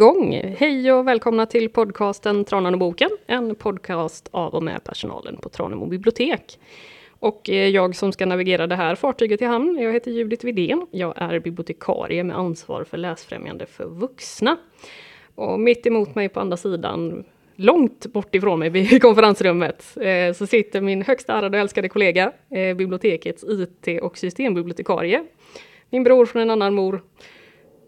igång! Hej och välkomna till podcasten Tranan och boken, en podcast av och med personalen på Tranemo bibliotek. Och eh, jag som ska navigera det här fartyget i hamn, jag heter Judith Widén. Jag är bibliotekarie med ansvar för läsfrämjande för vuxna. Och mitt emot mig på andra sidan, långt bort ifrån mig vid konferensrummet, eh, så sitter min högsta ärade och älskade kollega, eh, bibliotekets IT och systembibliotekarie. Min bror från en annan mor,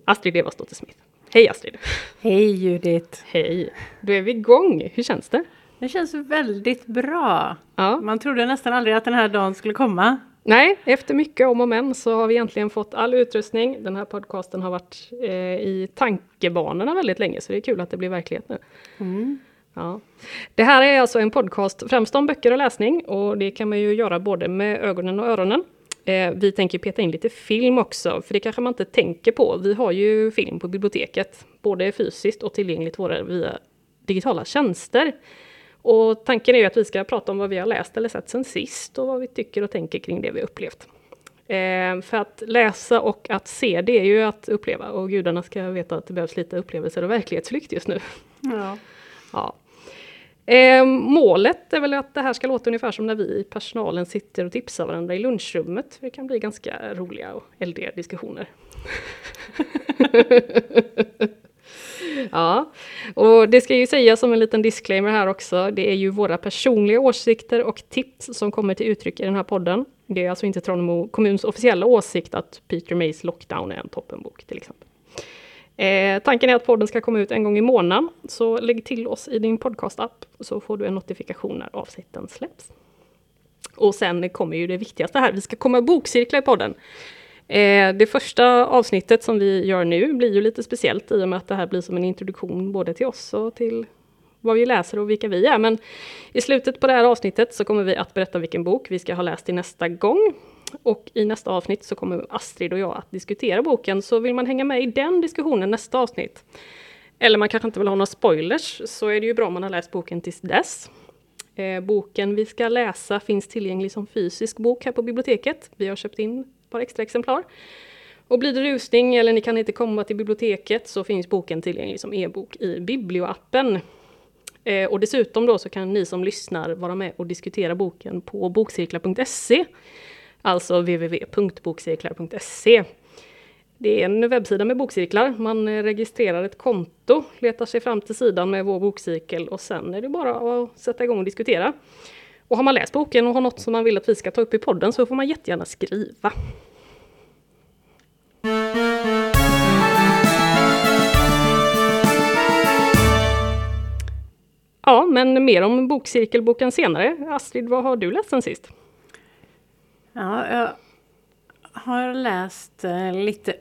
Astrid Evasdotter Smith. Hej Astrid! Hej Judith! Hej! Då är vi igång. Hur känns det? Det känns väldigt bra. Ja. Man trodde nästan aldrig att den här dagen skulle komma. Nej, efter mycket om och men så har vi egentligen fått all utrustning. Den här podcasten har varit eh, i tankebanorna väldigt länge, så det är kul att det blir verklighet nu. Mm. Ja. Det här är alltså en podcast främst om böcker och läsning och det kan man ju göra både med ögonen och öronen. Eh, vi tänker peta in lite film också, för det kanske man inte tänker på. Vi har ju film på biblioteket, både fysiskt och tillgängligt via digitala tjänster. Och tanken är ju att vi ska prata om vad vi har läst eller sett sen sist och vad vi tycker och tänker kring det vi upplevt. Eh, för att läsa och att se, det är ju att uppleva och gudarna ska veta att det behövs lite upplevelser och verklighetsflykt just nu. Ja. Ja. Eh, målet är väl att det här ska låta ungefär som när vi i personalen sitter och tipsar varandra i lunchrummet. Det kan bli ganska roliga och eldiga diskussioner. ja, och det ska ju sägas som en liten disclaimer här också. Det är ju våra personliga åsikter och tips som kommer till uttryck i den här podden. Det är alltså inte Tranemo kommuns officiella åsikt att Peter Mays Lockdown är en toppenbok till exempel. Eh, tanken är att podden ska komma ut en gång i månaden, så lägg till oss i din podcastapp så får du en notifikation när avsnitten släpps. Och sen kommer ju det viktigaste här, vi ska komma bokcirkla i podden. Eh, det första avsnittet som vi gör nu blir ju lite speciellt i och med att det här blir som en introduktion både till oss och till vad vi läser och vilka vi är. Men i slutet på det här avsnittet så kommer vi att berätta vilken bok vi ska ha läst i nästa gång. Och i nästa avsnitt så kommer Astrid och jag att diskutera boken, så vill man hänga med i den diskussionen nästa avsnitt, eller man kanske inte vill ha några spoilers, så är det ju bra om man har läst boken tills dess. Eh, boken vi ska läsa finns tillgänglig som fysisk bok här på biblioteket. Vi har köpt in ett par extra exemplar. Och blir det rusning eller ni kan inte komma till biblioteket så finns boken tillgänglig som e-bok i biblioappen. Eh, och dessutom då så kan ni som lyssnar vara med och diskutera boken på bokcirklar.se alltså www.bokcirklar.se. Det är en webbsida med bokcirklar. Man eh, registrerar ett konto, letar sig fram till sidan med vår bokcirkel och sen är det bara att sätta igång och diskutera. Och har man läst boken och har något som man vill att vi ska ta upp i podden så får man jättegärna skriva. Ja, men mer om bokcirkelboken senare. Astrid, vad har du läst sen sist? Ja, jag har läst eh, lite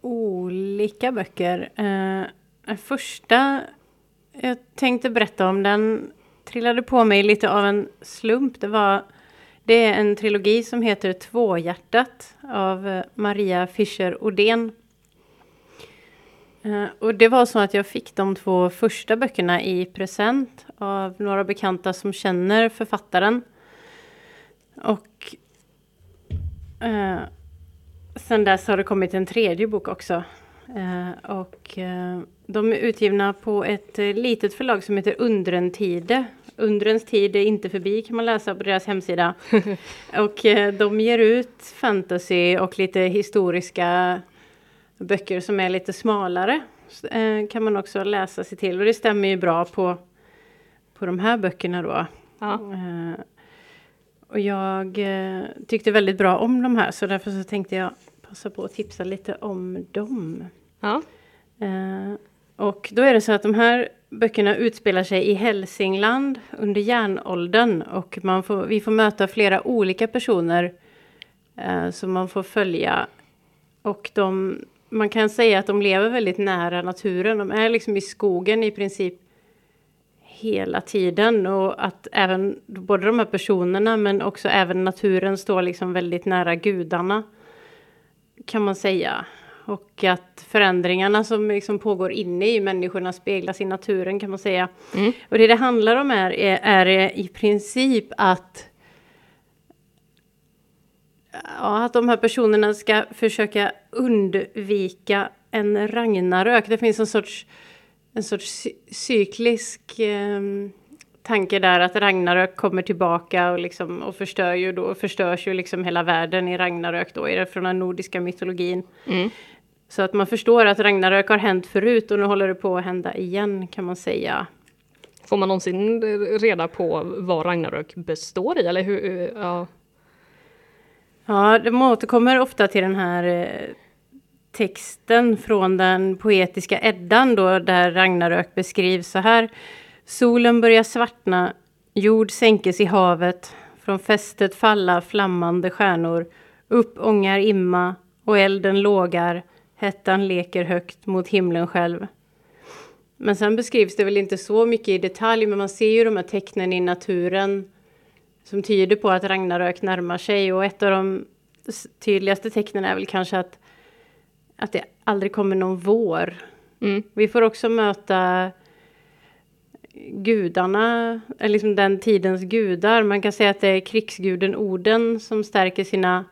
olika böcker. Den första jag tänkte berätta om, den trillade på mig lite av en slump. Det, var, det är en trilogi som heter Tvåhjärtat av eh, Maria Fischer Odén. Och det var så att jag fick de två första böckerna i present av några bekanta som känner författaren. Och Eh, sen dess har det kommit en tredje bok också. Eh, och eh, de är utgivna på ett eh, litet förlag som heter Undrentide. Undrens tid är inte förbi kan man läsa på deras hemsida. och eh, de ger ut fantasy och lite historiska böcker som är lite smalare. Eh, kan man också läsa sig till och det stämmer ju bra på, på de här böckerna då. Ja. Och jag eh, tyckte väldigt bra om de här så därför så tänkte jag passa på att tipsa lite om dem. Ja. Eh, och då är det så att de här böckerna utspelar sig i Hälsingland under järnåldern och man får, vi får möta flera olika personer eh, som man får följa. Och de, man kan säga att de lever väldigt nära naturen. De är liksom i skogen i princip hela tiden och att även både de här personerna men också även naturen står liksom väldigt nära gudarna. Kan man säga. Och att förändringarna som liksom pågår inne i människorna speglas i naturen kan man säga. Mm. Och det det handlar om är, är, är i princip att Ja, att de här personerna ska försöka undvika en Ragnarök. Det finns en sorts, en sorts cyklisk eh, tanke där att Ragnarök kommer tillbaka och, liksom, och förstör ju då, förstörs ju liksom hela världen i Ragnarök då, är det från den nordiska mytologin. Mm. Så att man förstår att Ragnarök har hänt förut och nu håller det på att hända igen kan man säga. Får man någonsin reda på vad Ragnarök består i? Eller hur, ja. ja, de återkommer ofta till den här eh, texten från den poetiska Eddan då, där Ragnarök beskrivs så här. Solen börjar svartna, jord sänkes i havet, från fästet falla flammande stjärnor, upp ångar imma och elden lågar, hettan leker högt mot himlen själv. Men sen beskrivs det väl inte så mycket i detalj, men man ser ju de här tecknen i naturen som tyder på att Ragnarök närmar sig och ett av de tydligaste tecknen är väl kanske att, att det aldrig kommer någon vår. Mm. Vi får också möta gudarna, eller liksom den tidens gudar. Man kan säga att det är krigsguden Oden som stärker sina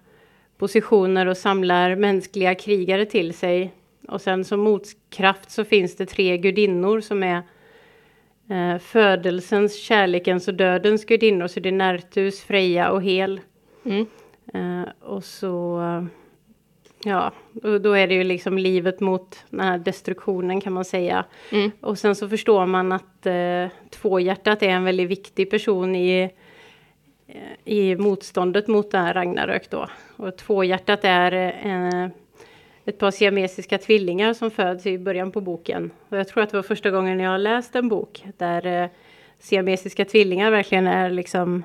positioner och samlar mänskliga krigare till sig. Och sen som motkraft så finns det tre gudinnor som är eh, födelsens, kärlekens och dödens gudinnor. Så det är Nertus, Freja och Hel. Mm. Eh, och så, ja, och då är det ju liksom livet mot den här destruktionen kan man säga. Mm. Och sen så förstår man att eh, Tvåhjärtat är en väldigt viktig person i, i motståndet mot det här Ragnarök då. Och Tvåhjärtat är eh, ett par siamesiska tvillingar som föds i början på boken. Och jag tror att det var första gången jag läst en bok där eh, siamesiska tvillingar verkligen är liksom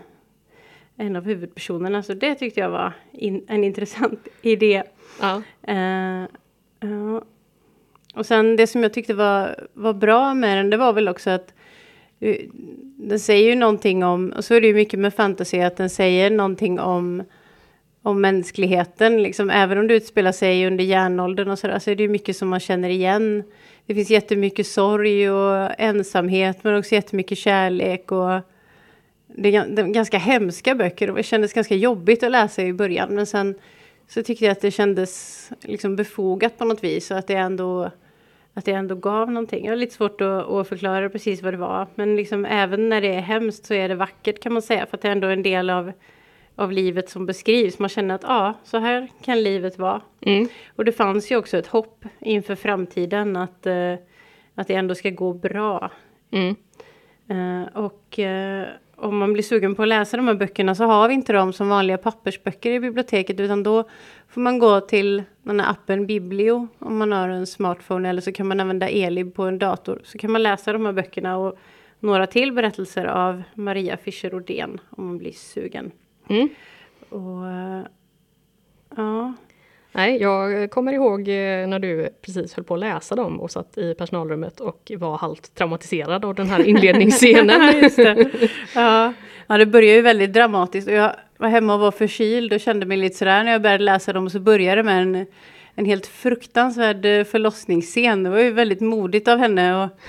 en av huvudpersonerna. Så det tyckte jag var in, en intressant idé. Ja. Eh, ja. Och sen det som jag tyckte var, var bra med den, det var väl också att eh, den säger ju någonting om, och så är det ju mycket med fantasy, att den säger någonting om, om mänskligheten. Liksom, även om det utspelar sig under järnåldern och sådär, så är det ju mycket som man känner igen. Det finns jättemycket sorg och ensamhet, men också jättemycket kärlek och det är, ganska hemska böcker och det kändes ganska jobbigt att läsa i början, men sen så tyckte jag att det kändes liksom befogat på något vis och att det ändå, att det ändå gav någonting. Jag har lite svårt att, att förklara precis vad det var, men liksom även när det är hemskt så är det vackert kan man säga, för att det är ändå en del av, av livet som beskrivs. Man känner att ja, så här kan livet vara. Mm. Och det fanns ju också ett hopp inför framtiden att, eh, att det ändå ska gå bra. Mm. Eh, och eh, om man blir sugen på att läsa de här böckerna så har vi inte dem som vanliga pappersböcker i biblioteket utan då får man gå till den här appen Biblio om man har en smartphone eller så kan man använda Elib på en dator. Så kan man läsa de här böckerna och några till berättelser av Maria Fischer Odén om man blir sugen. Mm. Och, eh, ja, Nej, jag kommer ihåg eh, när du precis höll på att läsa dem och satt i personalrummet och var halvt traumatiserad av den här inledningsscenen. Just det. Ja. ja, det börjar ju väldigt dramatiskt och jag var hemma och var förkyld och kände mig lite sådär när jag började läsa dem så började det med en, en helt fruktansvärd eh, förlossningsscen. Det var ju väldigt modigt av henne att,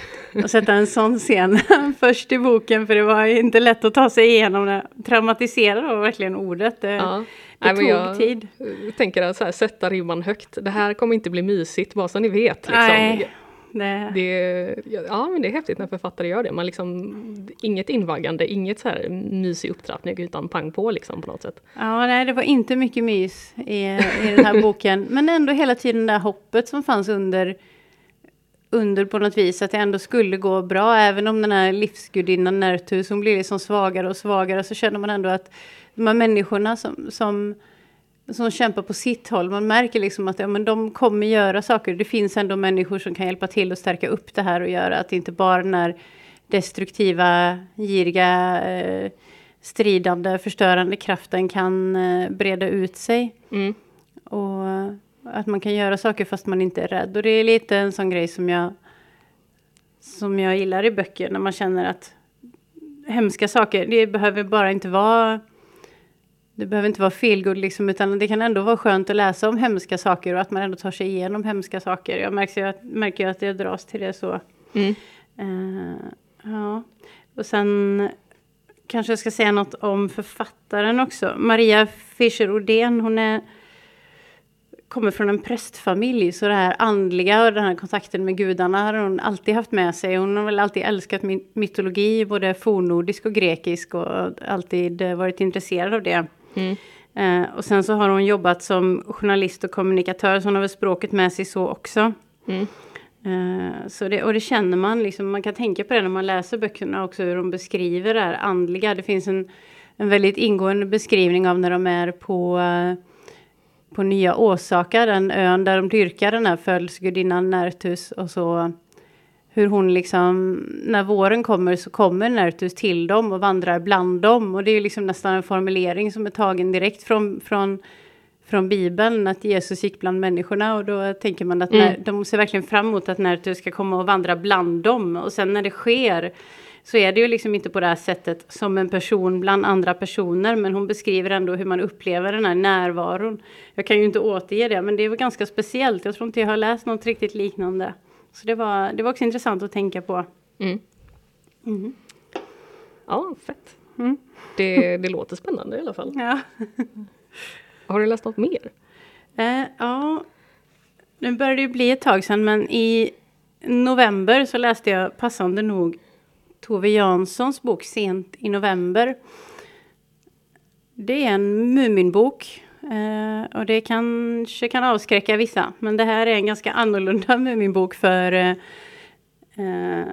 att sätta en sån scen först i boken för det var inte lätt att ta sig igenom det. Traumatiserad var verkligen ordet. Det, Ja. Det Nej, tog jag tid. tänker att så här, sätta ribban högt. Det här kommer inte bli mysigt, bara så ni vet. Liksom. Nej, det, Det, ja, men det är häftigt när författare gör det. Man liksom, inget invaggande, inget så här mysig upptrappning utan pang på liksom på något sätt. Ja, nej, det var inte mycket mys i, i den här boken. Men ändå hela tiden det där hoppet som fanns under, under på något vis. Att det ändå skulle gå bra. Även om den här livsgudinnan Nertus, hon blir liksom svagare och svagare. Så känner man ändå att de här människorna som, som, som kämpar på sitt håll. Man märker liksom att ja, men de kommer göra saker. Det finns ändå människor som kan hjälpa till att stärka upp det här och göra att inte bara den här destruktiva, giriga, eh, stridande, förstörande kraften kan eh, breda ut sig. Mm. Och att man kan göra saker fast man inte är rädd. Och det är lite en sån grej som jag, som jag gillar i böcker. När man känner att hemska saker, det behöver bara inte vara det behöver inte vara feelgood liksom, utan det kan ändå vara skönt att läsa om hemska saker och att man ändå tar sig igenom hemska saker. Jag märker ju att, märker att jag dras till det så. Mm. Eh, ja, och sen kanske jag ska säga något om författaren också. Maria Fischer Odén, hon är kommer från en prästfamilj, så det här andliga och den här kontakten med gudarna har hon alltid haft med sig. Hon har väl alltid älskat mytologi, både fornnordisk och grekisk och alltid varit intresserad av det. Mm. Eh, och sen så har hon jobbat som journalist och kommunikatör, så hon har väl språket med sig så också. Mm. Eh, så det, och det känner man, liksom, man kan tänka på det när man läser böckerna också, hur de beskriver det här andliga. Det finns en, en väldigt ingående beskrivning av när de är på eh, på Nya Åsaka, den ön där de dyrkar den här födelsegudinnan Nertus och så hur hon liksom, när våren kommer så kommer Nertus till dem och vandrar bland dem och det är liksom nästan en formulering som är tagen direkt från, från, från Bibeln, att Jesus gick bland människorna och då tänker man att mm. när, de ser verkligen fram emot att Nertus ska komma och vandra bland dem och sen när det sker så är det ju liksom inte på det här sättet som en person bland andra personer, men hon beskriver ändå hur man upplever den här närvaron. Jag kan ju inte återge det, men det var ganska speciellt. Jag tror inte jag har läst något riktigt liknande. Så det var, det var också intressant att tänka på. Mm. Mm. Ja, fett. Mm. Det, det låter spännande i alla fall. Ja. Har du läst något mer? Eh, ja, nu börjar det ju bli ett tag sedan, men i november så läste jag passande nog Tove Janssons bok Sent i november. Det är en Muminbok eh, och det kanske kan avskräcka vissa. Men det här är en ganska annorlunda Muminbok för eh, eh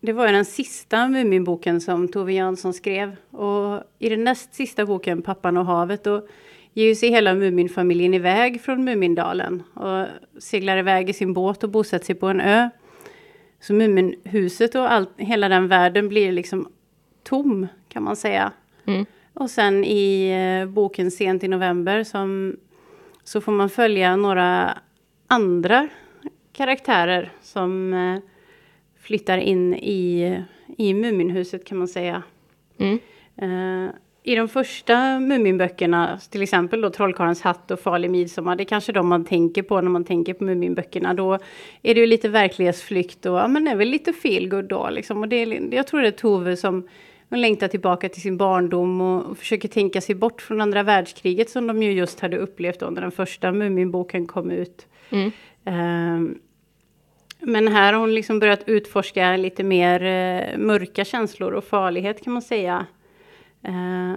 det var den sista Muminboken som Tove Jansson skrev. Och i den näst sista boken, Pappan och havet, då ger sig hela Muminfamiljen iväg från Mumindalen och seglar iväg i sin båt och bosätter sig på en ö. Så Muminhuset och allt, hela den världen blir liksom tom kan man säga. Mm. Och sen i eh, boken Sent i november som, så får man följa några andra karaktärer som eh, flyttar in i, i Muminhuset kan man säga. Mm. Eh, i de första Muminböckerna, till exempel då Trollkarlens hatt och Farlig midsommar, det är kanske de man tänker på när man tänker på Muminböckerna. Då är det ju lite verklighetsflykt och ja, men det är väl lite feelgood då liksom. Och det jag tror det är Tove som hon längtar tillbaka till sin barndom och, och försöker tänka sig bort från andra världskriget som de ju just hade upplevt då när den första Muminboken kom ut. Mm. Um, men här har hon liksom börjat utforska lite mer uh, mörka känslor och farlighet kan man säga. Uh,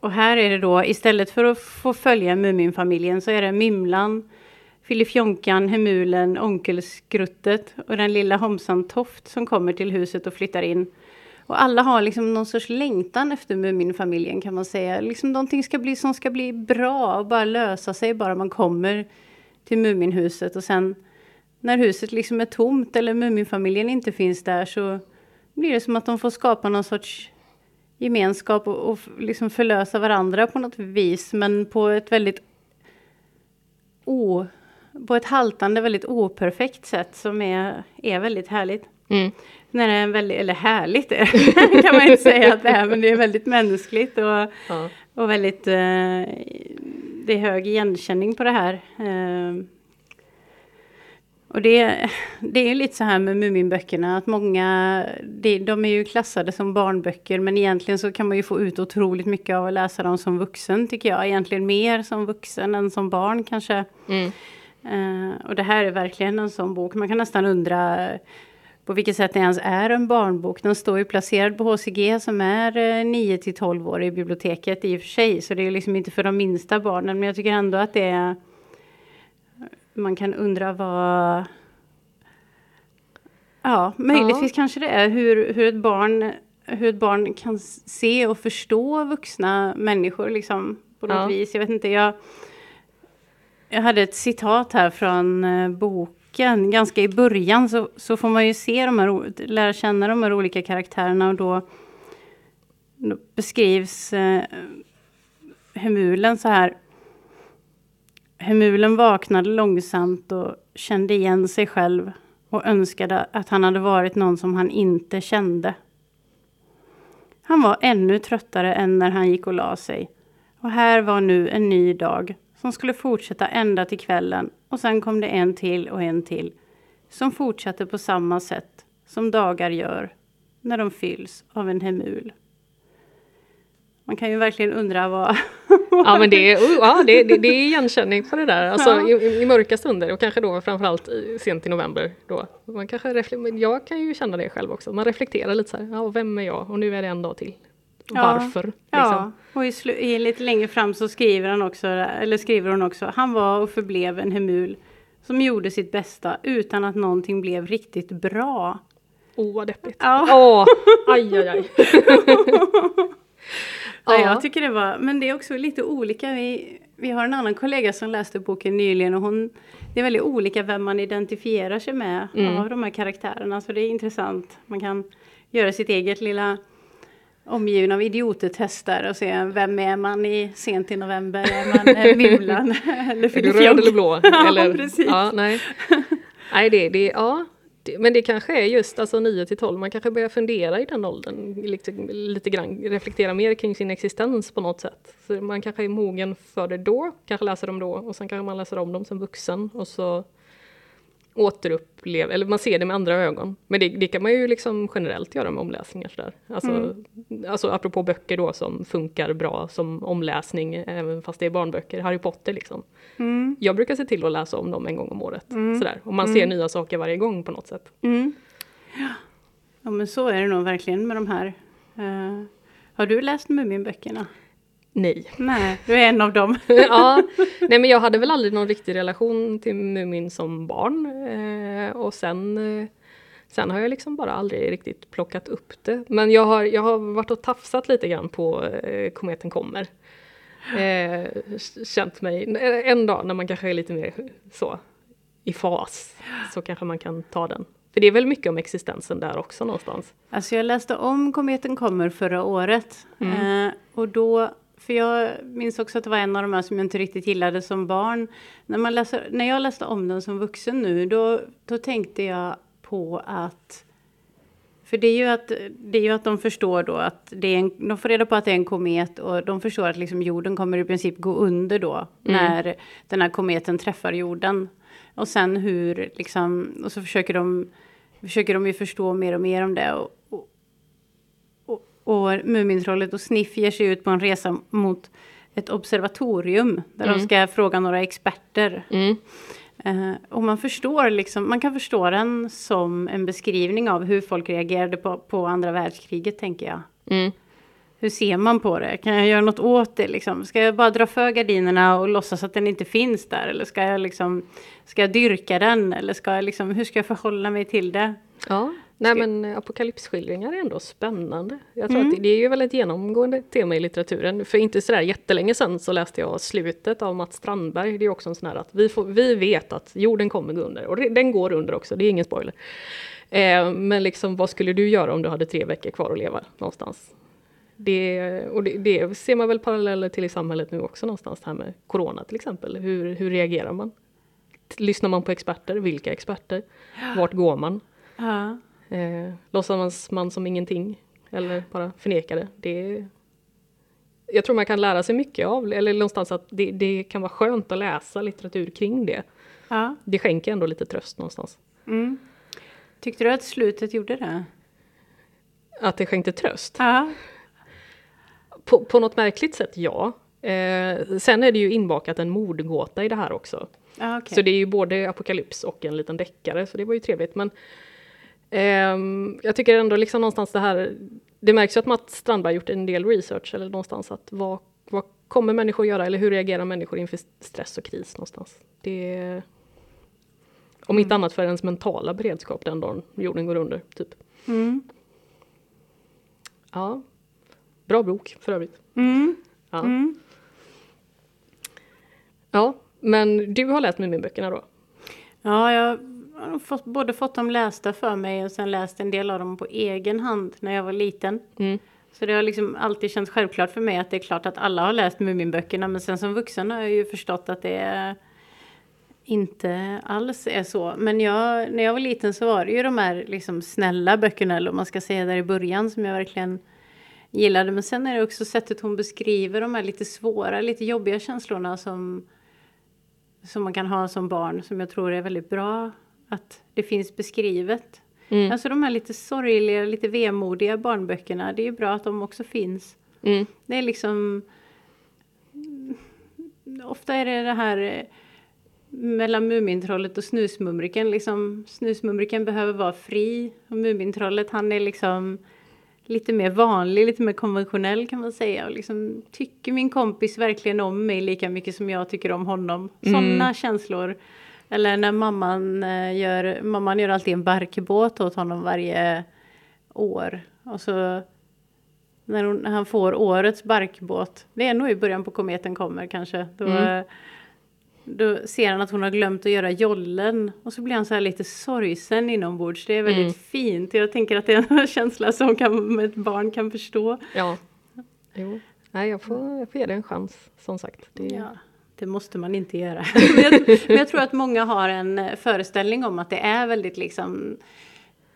och här är det då, istället för att få följa Muminfamiljen så är det Mymlan, Filifjonkan, Hemulen, Onkelskruttet och den lilla Homsan Toft som kommer till huset och flyttar in. Och alla har liksom någon sorts längtan efter Muminfamiljen kan man säga. Liksom någonting ska bli, som ska bli bra och bara lösa sig bara man kommer till Muminhuset. Och sen när huset liksom är tomt eller Muminfamiljen inte finns där så blir det som att de får skapa någon sorts gemenskap och, och liksom förlösa varandra på något vis. Men på ett väldigt o, på ett haltande, väldigt operfekt sätt som är, är väldigt härligt. Mm. När det är väldigt, eller härligt kan man inte säga att det är, men det är väldigt mänskligt och, ja. och väldigt, eh, det är hög igenkänning på det här. Eh, och det, det är lite så här med Muminböckerna att många, det, de är ju klassade som barnböcker men egentligen så kan man ju få ut otroligt mycket av att läsa dem som vuxen tycker jag. Egentligen mer som vuxen än som barn kanske. Mm. Uh, och det här är verkligen en sån bok. Man kan nästan undra på vilket sätt det ens är en barnbok. Den står ju placerad på HCG som är 9 till 12 år i biblioteket i och för sig. Så det är liksom inte för de minsta barnen men jag tycker ändå att det är man kan undra vad... Ja, möjligtvis ja. kanske det är hur, hur, ett barn, hur ett barn kan se och förstå vuxna människor liksom, på något ja. vis. Jag vet inte, jag, jag hade ett citat här från eh, boken. Ganska i början så, så får man ju se de här, lära känna de här olika karaktärerna och då, då beskrivs eh, Hemulen så här. Hemulen vaknade långsamt och kände igen sig själv och önskade att han hade varit någon som han inte kände. Han var ännu tröttare än när han gick och la sig. Och här var nu en ny dag som skulle fortsätta ända till kvällen och sen kom det en till och en till som fortsatte på samma sätt som dagar gör när de fylls av en hemul. Man kan ju verkligen undra vad... ja men det är, oh, ja, det, det, det är igenkänning på det där, alltså ja. i, i, mörka stunder och kanske då framförallt i, sent i november. Då. Man kanske jag kan ju känna det själv också, man reflekterar lite så här, ja vem är jag och nu är det en dag till. Varför? Liksom. Ja, och i, i, lite längre fram så skriver han också, eller skriver hon också, han var och förblev en hemul som gjorde sitt bästa utan att någonting blev riktigt bra. Åh, oh, vad deppigt. Ja. Oh, aj, aj, aj. ja, jag tycker det var, men det är också lite olika. Vi, vi har en annan kollega som läste boken nyligen och hon, det är väldigt olika vem man identifierar sig med mm. av de här karaktärerna. Så det är intressant. Man kan göra sitt eget lilla omgiven av idioter och se vem är man i sent i november? Är man Vimlan eller Är du röd eller blå? eller, ja, precis. Ja, nej. nej, det, det, ja, men det kanske är just alltså 9 till 12, man kanske börjar fundera i den åldern, lite, lite grann, reflektera mer kring sin existens på något sätt. Så man kanske är mogen för det då, kanske läser dem då och sen kanske man läser om dem som vuxen och så återuppleva, eller man ser det med andra ögon. Men det, det, kan man ju liksom generellt göra med omläsningar sådär. Alltså, mm. alltså apropå böcker då som funkar bra som omläsning, även fast det är barnböcker, Harry Potter liksom. Mm. Jag brukar se till att läsa om dem en gång om året, mm. sådär. Och man ser mm. nya saker varje gång på något sätt. Mm. Ja men så är det nog verkligen med de här. Uh, har du läst Muminböckerna? Nej. Nej, du är en av dem. ja, nej men jag hade väl aldrig någon riktig relation till Mumin som barn. Eh, och sen, eh, sen har jag liksom bara aldrig riktigt plockat upp det. Men jag har, jag har varit och tafsat lite grann på eh, Kometen kommer. Eh, känt mig, en dag när man kanske är lite mer så i fas, så kanske man kan ta den. För det är väl mycket om existensen där också någonstans? Alltså jag läste om Kometen kommer förra året. Mm. Eh, och då för jag minns också att det var en av de här som jag inte riktigt gillade som barn. När, man läser, när jag läste om den som vuxen nu, då, då tänkte jag på att för det är, ju att, det är ju att de förstår då att det är en, de får reda på att det är en komet och de förstår att liksom jorden kommer i princip gå under då mm. när den här kometen träffar jorden. Och sen hur liksom, och så försöker de, försöker de ju förstå mer och mer om det. Och, och Mumintrollet och Sniff ger sig ut på en resa mot ett observatorium där mm. de ska fråga några experter. Mm. Uh, och man förstår liksom, man kan förstå den som en beskrivning av hur folk reagerade på, på andra världskriget tänker jag. Mm. Hur ser man på det? Kan jag göra något åt det? Liksom? Ska jag bara dra för gardinerna och låtsas att den inte finns där? Eller ska jag, liksom, ska jag dyrka den? Eller ska jag liksom, hur ska jag förhålla mig till det? Ja. Nej men apokalypsskildringar är ändå spännande. Jag tror mm. att det, är ju väl ett genomgående tema i litteraturen. För inte sådär jättelänge sedan så läste jag slutet av Mats Strandberg. Det är också en sån här att vi, får, vi vet att jorden kommer gå under. Och den går under också, det är ingen spoiler. Eh, men liksom vad skulle du göra om du hade tre veckor kvar att leva någonstans? Det, och det, det ser man väl paralleller till i samhället nu också någonstans, det här med corona till exempel. Hur, hur reagerar man? Lyssnar man på experter? Vilka experter? Vart går man? Ja. Eh, låtsas man som ingenting eller bara förneka det. det jag tror man kan lära sig mycket av, eller någonstans att det, det kan vara skönt att läsa litteratur kring det. Ja. Det skänker ändå lite tröst någonstans. Mm. Tyckte du att slutet gjorde det? Att det skänkte tröst? Ja. På, på något märkligt sätt, ja. Eh, sen är det ju inbakat en mordgåta i det här också. Ah, okay. Så det är ju både apokalyps och en liten deckare, så det var ju trevligt. Men Um, jag tycker ändå liksom någonstans det här, det märks ju att Mats Strandberg gjort en del research eller någonstans att vad, vad kommer människor göra eller hur reagerar människor inför stress och kris någonstans? Det, om mm. inte annat för ens mentala beredskap den dagen jorden går under, typ. Mm. Ja, bra bok för övrigt. Mm. Ja. Mm. ja, men du har läst Muminböckerna då? Ja, jag jag har fått, både fått dem lästa för mig och sen läst en del av dem på egen hand när jag var liten. Mm. Så det har liksom alltid känts självklart för mig att det är klart att alla har läst Muminböckerna men sen som vuxen har jag ju förstått att det inte alls är så. Men jag, när jag var liten så var det ju de här liksom snälla böckerna, eller om man ska säga där i början, som jag verkligen gillade. Men sen är det också sättet hon beskriver de här lite svåra, lite jobbiga känslorna som, som man kan ha som barn, som jag tror är väldigt bra att det finns beskrivet. Mm. Alltså de här lite sorgliga, lite vemodiga barnböckerna, det är ju bra att de också finns. Mm. Det är liksom... Ofta är det det här eh, mellan Mumintrollet och Snusmumriken. Liksom, snusmumriken behöver vara fri och Mumintrollet han är liksom lite mer vanlig, lite mer konventionell kan man säga. Och liksom, tycker min kompis verkligen om mig lika mycket som jag tycker om honom? Sådana känslor. Eller när mamman eh, gör, mamman gör alltid en barkbåt åt honom varje år. Och så när, hon, när han får årets barkbåt, det är nog i början på kometen kommer kanske. Då, Mm. då ser han att hon har glömt att göra jollen och så blir han så här lite sorgsen inombords. Det är väldigt Mm. fint. Jag tänker att det är en känsla som kan, ett barn kan förstå. Ja. Jo. Nej, jag får, jag får ge det en chans, som sagt. Det, Ja, det måste man inte göra. men, jag, men jag tror att många har en eh, föreställning om att det är väldigt liksom,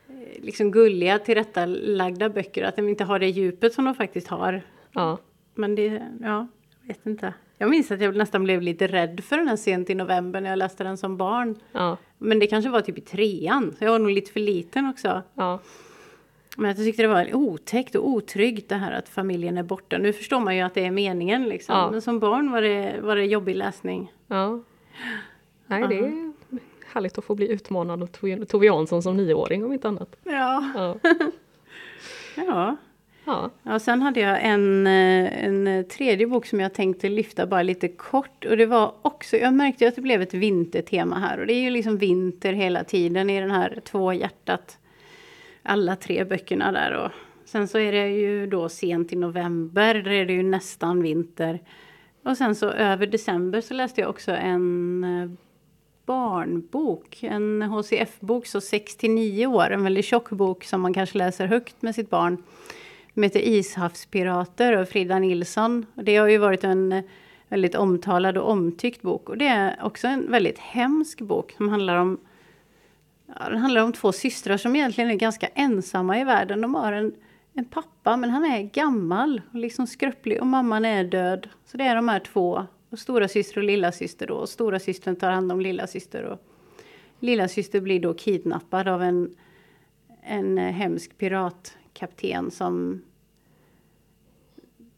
eh, liksom gulliga, tillrättalagda böcker. Att de inte har det djupet som de faktiskt har. ja. Men det, ja, jag vet inte. Jag minns att jag nästan blev lite rädd för den här sent i november när jag läste den som barn. Ja. Men det kanske var typ i trean, så jag var nog lite för liten också. Ja. Men jag tyckte det var otäckt och otryggt det här att familjen är borta. Nu förstår man ju att det är meningen liksom. Ja. Men som barn var det, var det jobbig läsning. ja. Nej, det är härligt att få bli utmanad av Tove Jansson som nioåring om inte annat. Ja. Ja. Ja. Ja. ja, sen hade jag en, eh, en tredje bok som jag tänkte lyfta bara lite kort. Och det var också, jag märkte att det blev ett vintertema här. Och det är ju liksom vinter hela tiden i den här Två hjärtat. Alla tre böckerna där. Och sen så är det ju då sent i november, där är det ju nästan vinter. Och sen så över december så läste jag också en eh, barnbok, en HCF-bok, så 6 till 9 år, en väldigt tjock bok som man kanske läser högt med sitt barn. Den heter Ishavspirater av Frida Nilsson. Och det har ju varit en eh, väldigt omtalad och omtyckt bok. Och det är också en väldigt hemsk bok som handlar om Ja, den handlar om två systrar som egentligen är ganska ensamma i världen. De har en, en pappa, men han är gammal och liksom skröplig och mamman är död. Så det är de här två, och stora syster och lilla syster då. Och stora systern tar hand om lilla syster och lilla syster blir då kidnappad av en, en hemsk piratkapten som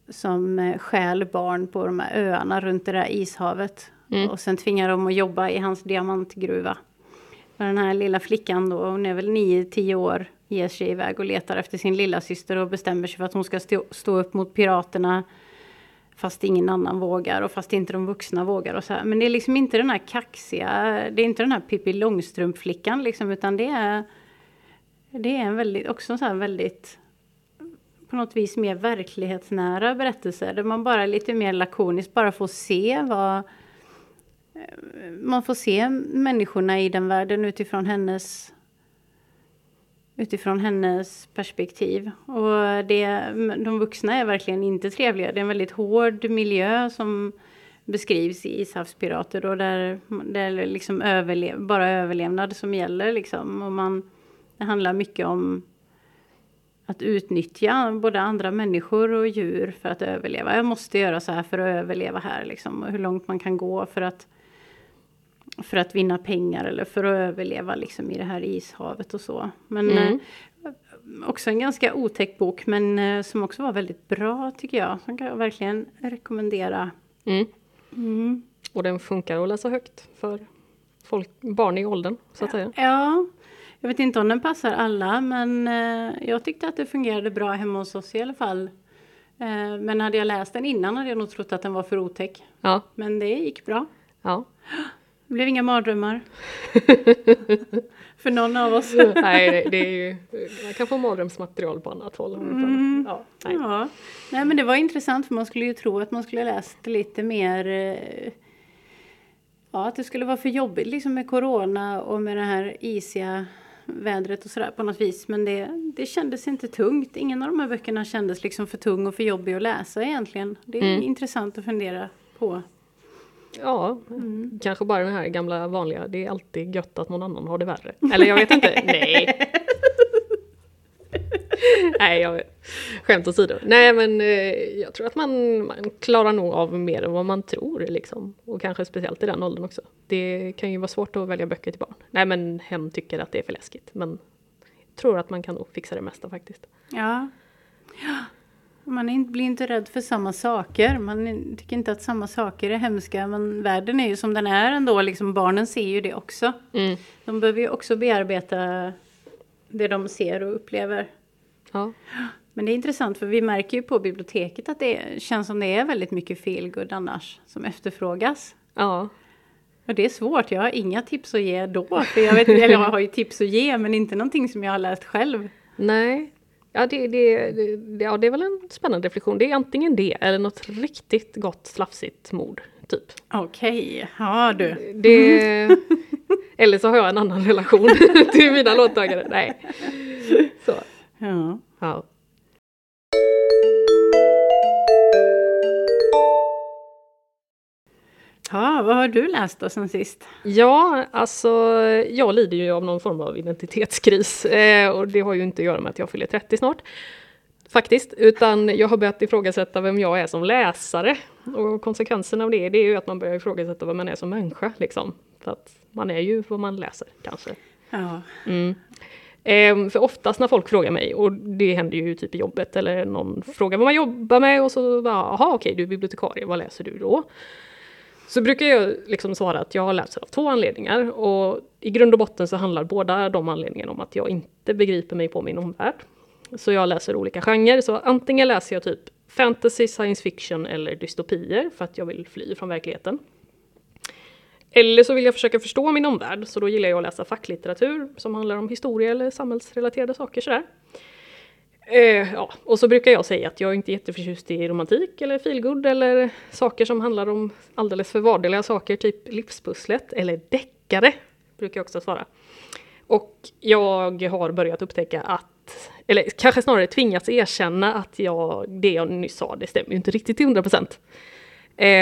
som stjäl barn på de här öarna runt det där ishavet. Mm. Och sen tvingar de att jobba i hans diamantgruva. Och den här lilla flickan då, hon är väl 9-10 år, ger sig iväg och letar efter sin lilla syster och bestämmer sig för att hon ska stå, stå upp mot piraterna. Fast ingen annan vågar och fast inte de vuxna vågar och så här. Men det är liksom inte den här kaxiga, det är inte den här Pippi Långstrump-flickan liksom, utan det är det är en väldigt, också en så här väldigt på något vis mer verklighetsnära berättelse där man bara lite mer lakoniskt bara får se vad Eh, man får se människorna i den världen utifrån hennes utifrån hennes perspektiv. Och det, de vuxna är verkligen inte trevliga. Det är en väldigt hård miljö som beskrivs i Ishavspirater och där det är liksom överlev, bara överlevnad som gäller. Liksom. Och man, det handlar mycket om att utnyttja både andra människor och djur för att överleva. Jag måste göra så här för att överleva här. Liksom. Och hur långt man kan gå för att, för att vinna pengar eller för att överleva liksom, i det här ishavet och så. Men Mm. eh, också en ganska otäck bok men eh, som också var väldigt bra tycker jag. Som kan jag verkligen rekommendera. Mm. Mm. Och den funkar att läsa högt för folk, barn i åldern, så att säga. Ja, jag vet inte om den passar alla men eh, jag tyckte att det fungerade bra hemma hos oss i alla fall. Eh, men hade jag läst den innan hade jag nog trott att den var för otäck. Ja, Men det gick bra. ja. Det blev inga mardrömmar. för någon av oss. Nej, det, är ju, man kan få mardrömsmaterial på annat håll. annat. Ja, nej. Ja. Nej men det var intressant för man skulle ju tro att man skulle läst lite mer eh, Ja, att det skulle vara för jobbigt liksom med corona och med det här isiga vädret och sådär på något vis. Men det, det kändes inte tungt. Ingen av de här böckerna kändes liksom för tung och för jobbig att läsa egentligen. Det är Mm. intressant att fundera på. Ja, kanske bara den här gamla vanliga, det är alltid gött att någon annan har det värre. Eller jag vet inte, nej. nej, jag skämt åsido. Nej, men eh, jag tror att man, man klarar nog av mer än vad man tror liksom. Och kanske speciellt i den åldern också. Det kan ju vara svårt att välja böcker till barn. Nej, men hen tycker att det är för läskigt. Men jag tror att man kan nog fixa det mesta faktiskt. Ja. Man blir inte rädd för samma saker. Man tycker inte att samma saker är hemska. Men världen är ju som den är ändå. Liksom, barnen ser ju det också. Mm. De behöver ju också bearbeta det de ser och upplever. Ja. Men det är intressant för vi märker ju på biblioteket att det känns som det är väldigt mycket feelgood annars som efterfrågas. ja. Och det är svårt, jag har inga tips att ge då. För jag, vet, eller jag har ju tips att ge men inte någonting som jag har läst själv. Nej. Ja det, det, det, ja, det är väl en spännande reflektion. Det är antingen det eller något riktigt gott slafsigt mord. Typ. Okej, ja du. Det, eller så har jag en annan relation till mina låntagare. Nej. Så. Ja. Ja. Ja, vad har du läst då sen sist? Ja, alltså jag lider ju av någon form av identitetskris eh, och det har ju inte att göra med att jag fyller 30 snart. Faktiskt, utan jag har börjat ifrågasätta vem jag är som läsare. Och konsekvensen av det, det är ju att man börjar ifrågasätta vad man är som människa. Liksom. För att man är ju vad man läser kanske. Ja, Mm. Ehm, för oftast när folk frågar mig, och det händer ju typ i jobbet, eller någon frågar vad man jobbar med och så bara, jaha okej du är bibliotekarie, vad läser du då? Så brukar jag liksom svara att jag läser av två anledningar och i grund och botten så handlar båda de anledningarna om att jag inte begriper mig på min omvärld. Så jag läser olika genrer, så antingen läser jag typ fantasy, science fiction eller dystopier för att jag vill fly från verkligheten. Eller så vill jag försöka förstå min omvärld, så då gillar jag att läsa facklitteratur som handlar om historia eller samhällsrelaterade saker sådär. Eh, ja, och så brukar jag säga att jag inte är jätteförtjust i romantik eller feelgood eller saker som handlar om alldeles för vardagliga saker, typ livspusslet eller deckare, brukar jag också svara. Och jag har börjat upptäcka att, eller kanske snarare tvingats erkänna att jag, det jag nyss sa, det stämmer ju inte riktigt till 100 procent.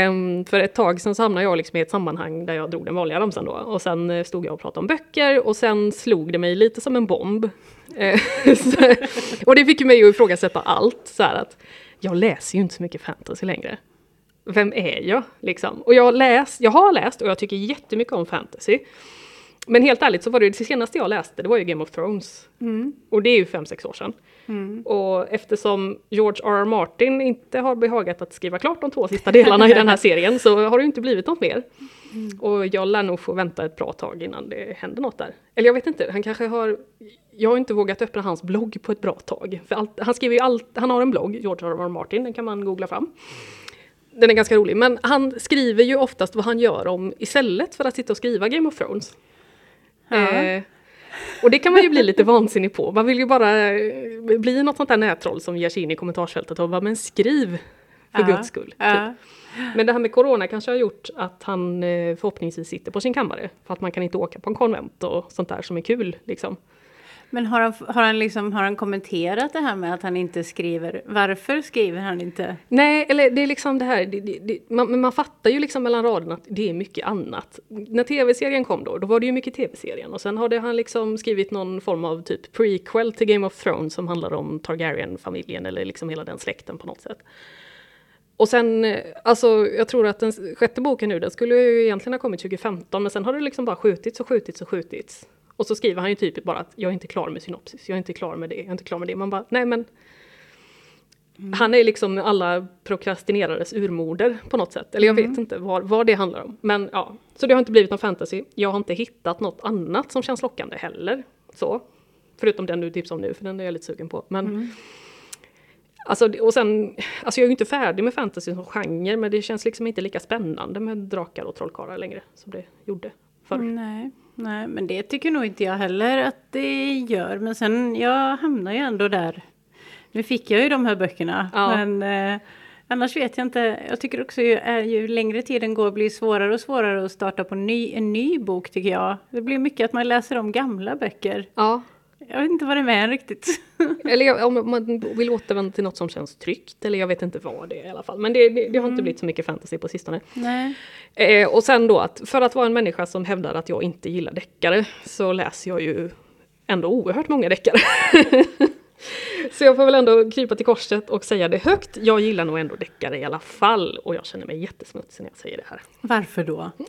Um, för ett tag sedan så hamnade jag liksom i ett sammanhang där jag drog den vanliga ramsan då. Och sen eh, stod jag och pratade om böcker och sen slog det mig lite som en bomb. Eh, och det fick ju mig att ifrågasätta allt. Så att jag läser ju inte så mycket fantasy längre. Vem är jag? Liksom. Och jag, läst, jag har läst och jag tycker jättemycket om fantasy. Men helt ärligt så var det det senaste jag läste, det var ju Game of Thrones. mm. Och det är ju fem sex år sedan. Mm. Och eftersom George R. R. Martin inte har behagat att skriva klart de två sista delarna i den här serien så har det inte blivit något mer. Och jag lär nog få vänta ett bra tag innan det händer något där. Eller jag vet inte, han kanske har... Jag har inte vågat öppna hans blogg på ett bra tag. För allt, han skriver ju allt, han har en blogg, George R. R. Martin, den kan man googla fram. Den är ganska rolig, men han skriver ju oftast vad han gör om istället för att sitta och skriva Game of Thrones. Ja. Eh, och det kan man ju bli lite vansinnig på. Man vill ju bara eh, bli något sånt där nättroll som ger sig in i kommentarsfältet och bara men skriv för Ja, guds skull. Typ. Ja. Men det här med corona kanske har gjort att han eh, förhoppningsvis sitter på sin kammare. För att man kan inte åka på en konvent och sånt där som är kul. Liksom. Men har han, har, han liksom, har han kommenterat det här med att han inte skriver? Varför skriver han inte? Nej, eller det är liksom det här, det, det, det, man, man fattar ju liksom mellan raderna att det är mycket annat. När tv-serien kom då, då var det ju mycket tv-serien och sen hade han liksom skrivit någon form av typ prequel till Game of Thrones som handlar om Targaryen-familjen eller liksom hela den släkten på något sätt. Och sen, eh, alltså jag tror att den sjätte boken nu, den skulle ju egentligen ha kommit 2015 men sen har det liksom bara skjutits och skjutits och skjutits. Och så skriver han ju typ bara att jag är inte klar med synopsis, jag är inte klar med det, jag är inte klar med det. Man bara, nej men han är liksom alla prokrastinerares urmoder på något sätt. Eller jag vet inte vad, vad det handlar om. Men ja, så det har inte blivit någon fantasy. Jag har inte hittat något annat som känns lockande heller. Så. Förutom den du tipsade om nu, för den är jag lite sugen på. Men, alltså, och sen, alltså jag är ju inte färdig med fantasy som genre, men det känns liksom inte lika spännande med drakar och trollkarlar längre som det gjorde förr. Nej, nej, men det tycker nog inte jag heller att det gör. Men sen, jag hamnar ju ändå där. Nu fick jag ju de här böckerna, Ja. men eh, annars vet jag inte. Jag tycker också ju, är, ju längre tiden går blir det svårare och svårare att starta på ny, en ny bok tycker jag. Det blir mycket att man läser om gamla böcker. Ja, Jag vet inte vad det är med riktigt. Eller om man vill återvända till något som känns tryggt, eller jag vet inte vad det är i alla fall. Men det, det, det har inte blivit så mycket fantasy på sistone. nej. Eh, och sen då att för att vara en människa som hävdar att jag inte gillar deckare så läser jag ju ändå oerhört många deckare. så jag får väl ändå krypa till korset och säga det högt. Jag gillar nog ändå deckare i alla fall och jag känner mig jättesmutsig när jag säger det här. Varför då?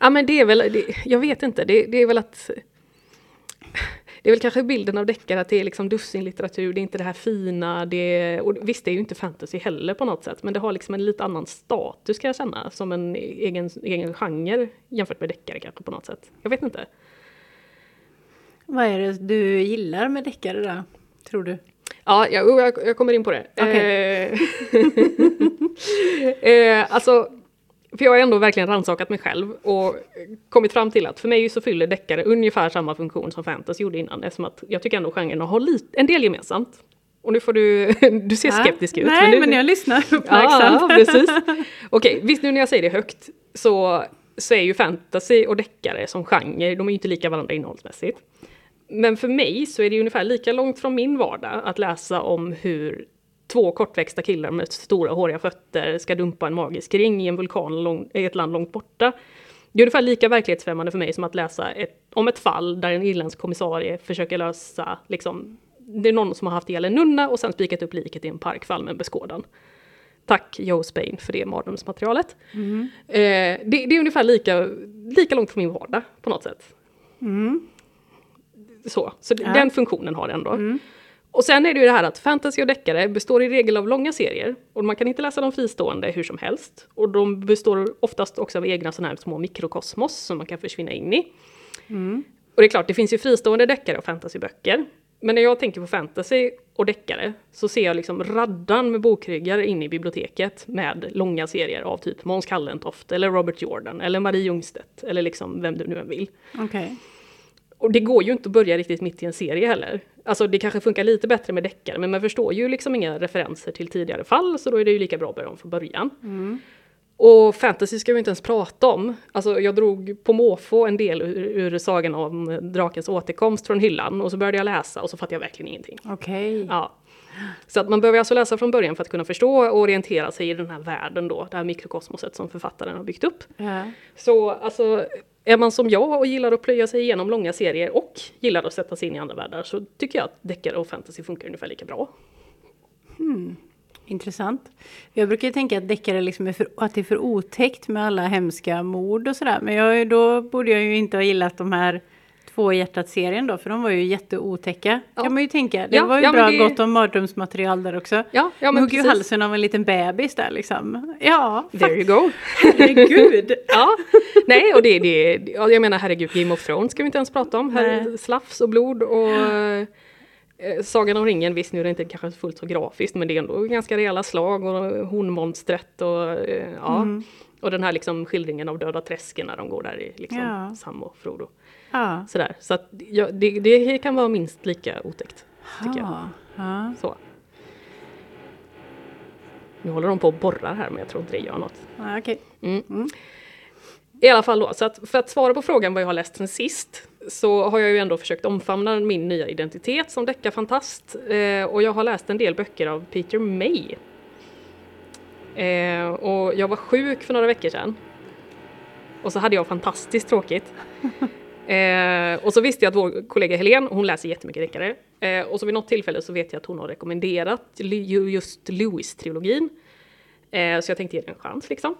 Ja men det är väl, det, jag vet inte, det, det är väl att det är väl kanske bilden av deckare att det är liksom dussinlitteratur, det är inte det här fina, det är, och visst det är ju inte fantasy heller på något sätt, men det har liksom en lite annan status kan jag känna, som en egen, egen genre jämfört med deckare kanske på något sätt. Jag vet inte. Vad är det du gillar med deckare då, tror du? Ja, jag, jag, jag kommer in på det. Okay. eh, alltså, för jag har ändå verkligen rannsakat mig själv och kommit fram till att för mig så fyller deckare ungefär samma funktion som fantasy gjorde innan, eftersom att jag tycker ändå genren har lite, en del gemensamt. Och nu får du, du ser skeptisk ut. Nej, men, du, men jag lyssnar uppmärksamt. Ja, precis. Okej, visst nu när jag säger det högt så, så är ju fantasy och deckare som genre, de är ju inte lika varandra innehållsmässigt. Men för mig så är det ungefär lika långt från min vardag att läsa om hur två kortväxta killar med stora håriga fötter ska dumpa en magisk ring i en vulkan lång, i ett land långt borta. Det är ungefär lika verklighetsfrämmande för mig som att läsa ett, om ett fall där en irländsk kommissarie försöker lösa, liksom, det är någon som har haft ihjäl en nunna och sen spikat upp liket i en park för allmän beskådan. Tack Joe Spain för det mardrömsmaterialet. Mm. Eh, det, det, är ungefär lika, lika långt från min vardag på något sätt. Mm. Så, så ja. den funktionen har den då. Mm. Och sen är det ju det här att fantasy och deckare består i regel av långa serier och man kan inte läsa dem fristående hur som helst. Och de består oftast också av egna sådana här små mikrokosmos som man kan försvinna in i. Mm. Och det är klart, det finns ju fristående deckare och fantasyböcker. Men när jag tänker på fantasy och deckare så ser jag liksom raddan med bokryggar inne i biblioteket med långa serier av typ Måns Kallentoft eller Robert Jordan eller Marie Ljungstedt eller liksom vem du nu än vill. Okay. Och det går ju inte att börja riktigt mitt i en serie heller. Alltså det kanske funkar lite bättre med deckare, men man förstår ju liksom inga referenser till tidigare fall, så då är det ju lika bra att börja om från början. Mm. Och fantasy ska vi inte ens prata om. Alltså jag drog på måfå en del ur, ur sagan om drakens återkomst från hyllan och så började jag läsa och så fattade jag verkligen ingenting. Okej. Okay. Ja. Så att man behöver alltså läsa från början för att kunna förstå och orientera sig i den här världen då, det här mikrokosmoset som författaren har byggt upp. Ja. Så alltså är man som jag och gillar att plöja sig igenom långa serier och gillar att sätta sig in i andra världar så tycker jag att deckare och fantasy funkar ungefär lika bra. Hmm. Intressant. Jag brukar tänka att deckare liksom är för, att det är för otäckt med alla hemska mord och sådär. Men jag, då borde jag ju inte ha gillat de här Tvåhjärtat-serien då, för de var ju jätteotäcka. Ja. Kan man ju tänka. Det ja, var ju ja, bra det... gott om mardrömsmaterial där också. Ja, ja, men Hugg ju halsen av en liten bebis där liksom. Ja, There you go. Herregud. ja, nej och det, det, jag menar herregud, Game of Thrones ska vi inte ens prata om. Här, slafs och blod och eh, Sagan om ringen, visst nu är det inte kanske fullt så grafiskt men det är ändå ganska rejäla slag och hornmonstret och eh, ja. Mm. Och den här liksom skildringen av döda träsken när de går där i liksom ja. Sam och Frodo. Ja. Sådär. Så att, ja, det, det, kan vara minst lika otäckt. Tycker jag. Ja. Så. Nu håller de på och borrar här men jag tror inte det gör något. Ja, okay. Mm. Mm. I alla fall då, så att för att svara på frågan vad jag har läst sen sist så har jag ju ändå försökt omfamna min nya identitet som deckarfantast eh, och jag har läst en del böcker av Peter May. Eh, och jag var sjuk för några veckor sedan. Och så hade jag fantastiskt tråkigt. Eh, och så visste jag att vår kollega Helene, hon läser jättemycket deckare. Eh, och så vid något tillfälle så vet jag att hon har rekommenderat just Lewis-trilogin. Eh, så jag tänkte ge den en chans liksom.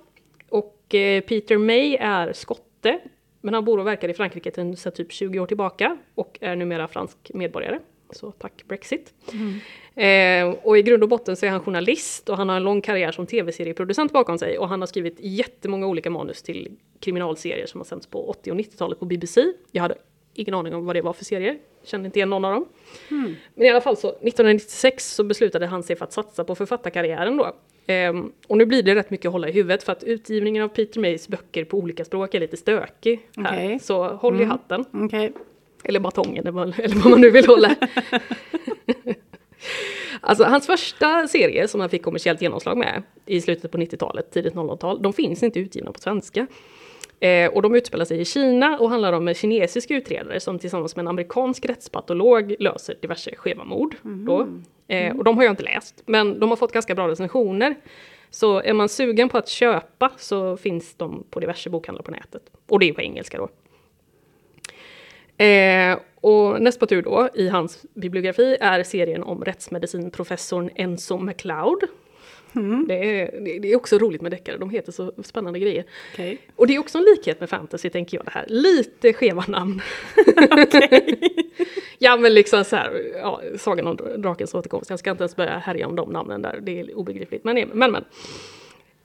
Och eh, Peter May är skotte, men han bor och verkar i Frankrike sedan typ 20 år tillbaka och är numera fransk medborgare. Så tack Brexit. Mm. Eh, och i grund och botten så är han journalist och han har en lång karriär som tv-serieproducent bakom sig och han har skrivit jättemånga olika manus till kriminalserier som har sänds på 80 och 90-talet på BBC. Jag hade ingen aning om vad det var för serier, kände inte igen någon av dem. Mm. Men i alla fall så 1996 så beslutade han sig för att satsa på författarkarriären då. Um, och nu blir det rätt mycket att hålla i huvudet för att utgivningen av Peter Mays böcker på olika språk är lite stökig här. Okay. Så håll mm. i hatten. Okay. Eller batongen, eller vad man nu vill hålla. Alltså hans första serie som han fick kommersiellt genomslag med i slutet på 90-talet, tidigt 00-tal, de finns inte utgivna på svenska. Eh, och de utspelar sig i Kina och handlar om en kinesisk utredare som tillsammans med en amerikansk rättspatolog löser diverse skeva mord. Mm. Eh, och de har jag inte läst, men de har fått ganska bra recensioner. Så är man sugen på att köpa så finns de på diverse bokhandlar på nätet. Och det är på engelska då. Eh, och näst på tur då i hans bibliografi är serien om rättsmedicinprofessorn Enzo McLeod. Mm. Det, är, det, är, också roligt med deckare, de heter så spännande grejer. Okay. Och det är också en likhet med fantasy tänker jag det här, lite skeva namn. Ja men liksom så här, ja, Sagan om drakens återkomst. Jag ska inte ens börja härja om de namnen där, det är obegripligt. Men, men, men.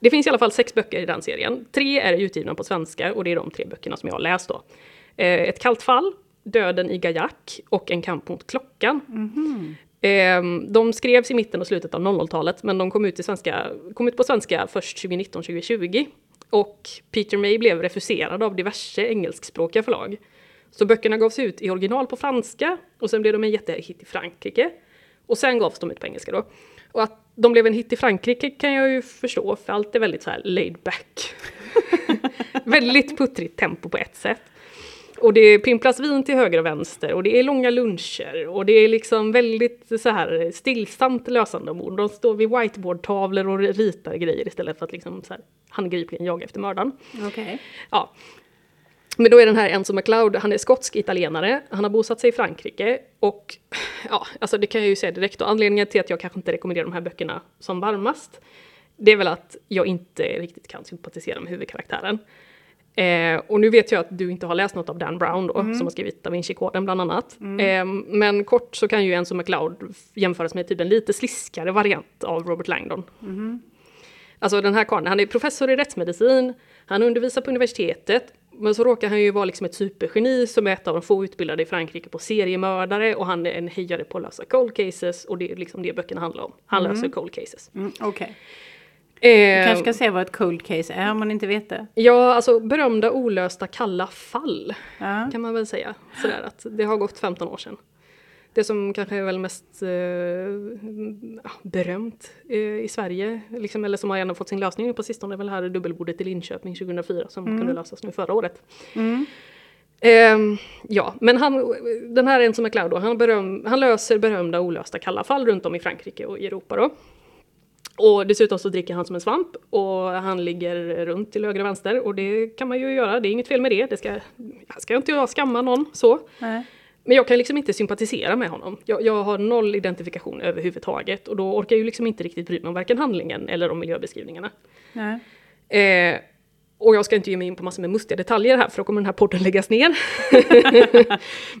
Det finns i alla fall sex böcker i den serien. Tre är utgivna på svenska och det är de tre böckerna som jag har läst då. Eh, ett kallt fall, Döden i Gajak och En kamp mot klockan. Mm -hmm. De skrevs i mitten och slutet av 00-talet men de kom ut, i svenska, kom ut på svenska först 2019-2020. Och Peter May blev refuserad av diverse engelskspråkiga förlag. Så böckerna gavs ut i original på franska och sen blev de en jättehit i Frankrike. Och sen gavs de ut på engelska då. Och att de blev en hit i Frankrike kan jag ju förstå, för allt är väldigt så här laid back. väldigt puttrigt tempo på ett sätt. Och det pimplas vin till höger och vänster och det är långa luncher och det är liksom väldigt så här stillsamt lösande ombord. De står vid whiteboardtavlor och ritar grejer istället för att liksom så här handgripligen jaga efter mördaren. Okay. Ja. Men då är den här Enzo McLeod, han är skotsk italienare, han har bosatt sig i Frankrike och ja, alltså det kan jag ju säga direkt och anledningen till att jag kanske inte rekommenderar de här böckerna som varmast, det är väl att jag inte riktigt kan sympatisera med huvudkaraktären. Eh, och nu vet jag att du inte har läst något av Dan Brown då, mm. som har skrivit Da Vinci-koden bland annat. Mm. Eh, men kort så kan ju Enzo McLeod jämföras med typ en lite sliskare variant av Robert Langdon. Mm. Alltså den här karln, han är professor i rättsmedicin, han undervisar på universitetet, men så råkar han ju vara liksom ett supergeni som är ett av de få utbildade i Frankrike på seriemördare och han är en hejare på att lösa cold cases och det är liksom det böckerna handlar om. Han mm. löser cold cases. Mm, okay. Eh, kanske ska se vad ett cold case är om man inte vet det. Ja, alltså berömda olösta kalla fall ja. kan man väl säga. Sådär att det har gått 15 år sedan. Det som kanske är väl mest eh, berömt eh, i Sverige, liksom, eller som har gärna fått sin lösning på sistone, är väl här dubbelbordet i Linköping 2004 som mm. kunde lösas nu förra året. Mm. Eh, ja, men han, den här Enzo McLeod då, han, beröm, han löser berömda olösta kalla fall runt om i Frankrike och i Europa då. Och dessutom så dricker han som en svamp och han ligger runt till höger och vänster och det kan man ju göra, det är inget fel med det. det ska, jag ska inte jag skamma någon så. Nej. Men jag kan liksom inte sympatisera med honom. Jag, jag, har noll identifikation överhuvudtaget och då orkar jag ju liksom inte riktigt bry mig om varken handlingen eller om miljöbeskrivningarna. Eh, och jag ska inte ge mig in på massor med mustiga detaljer här för då kommer den här podden läggas ner.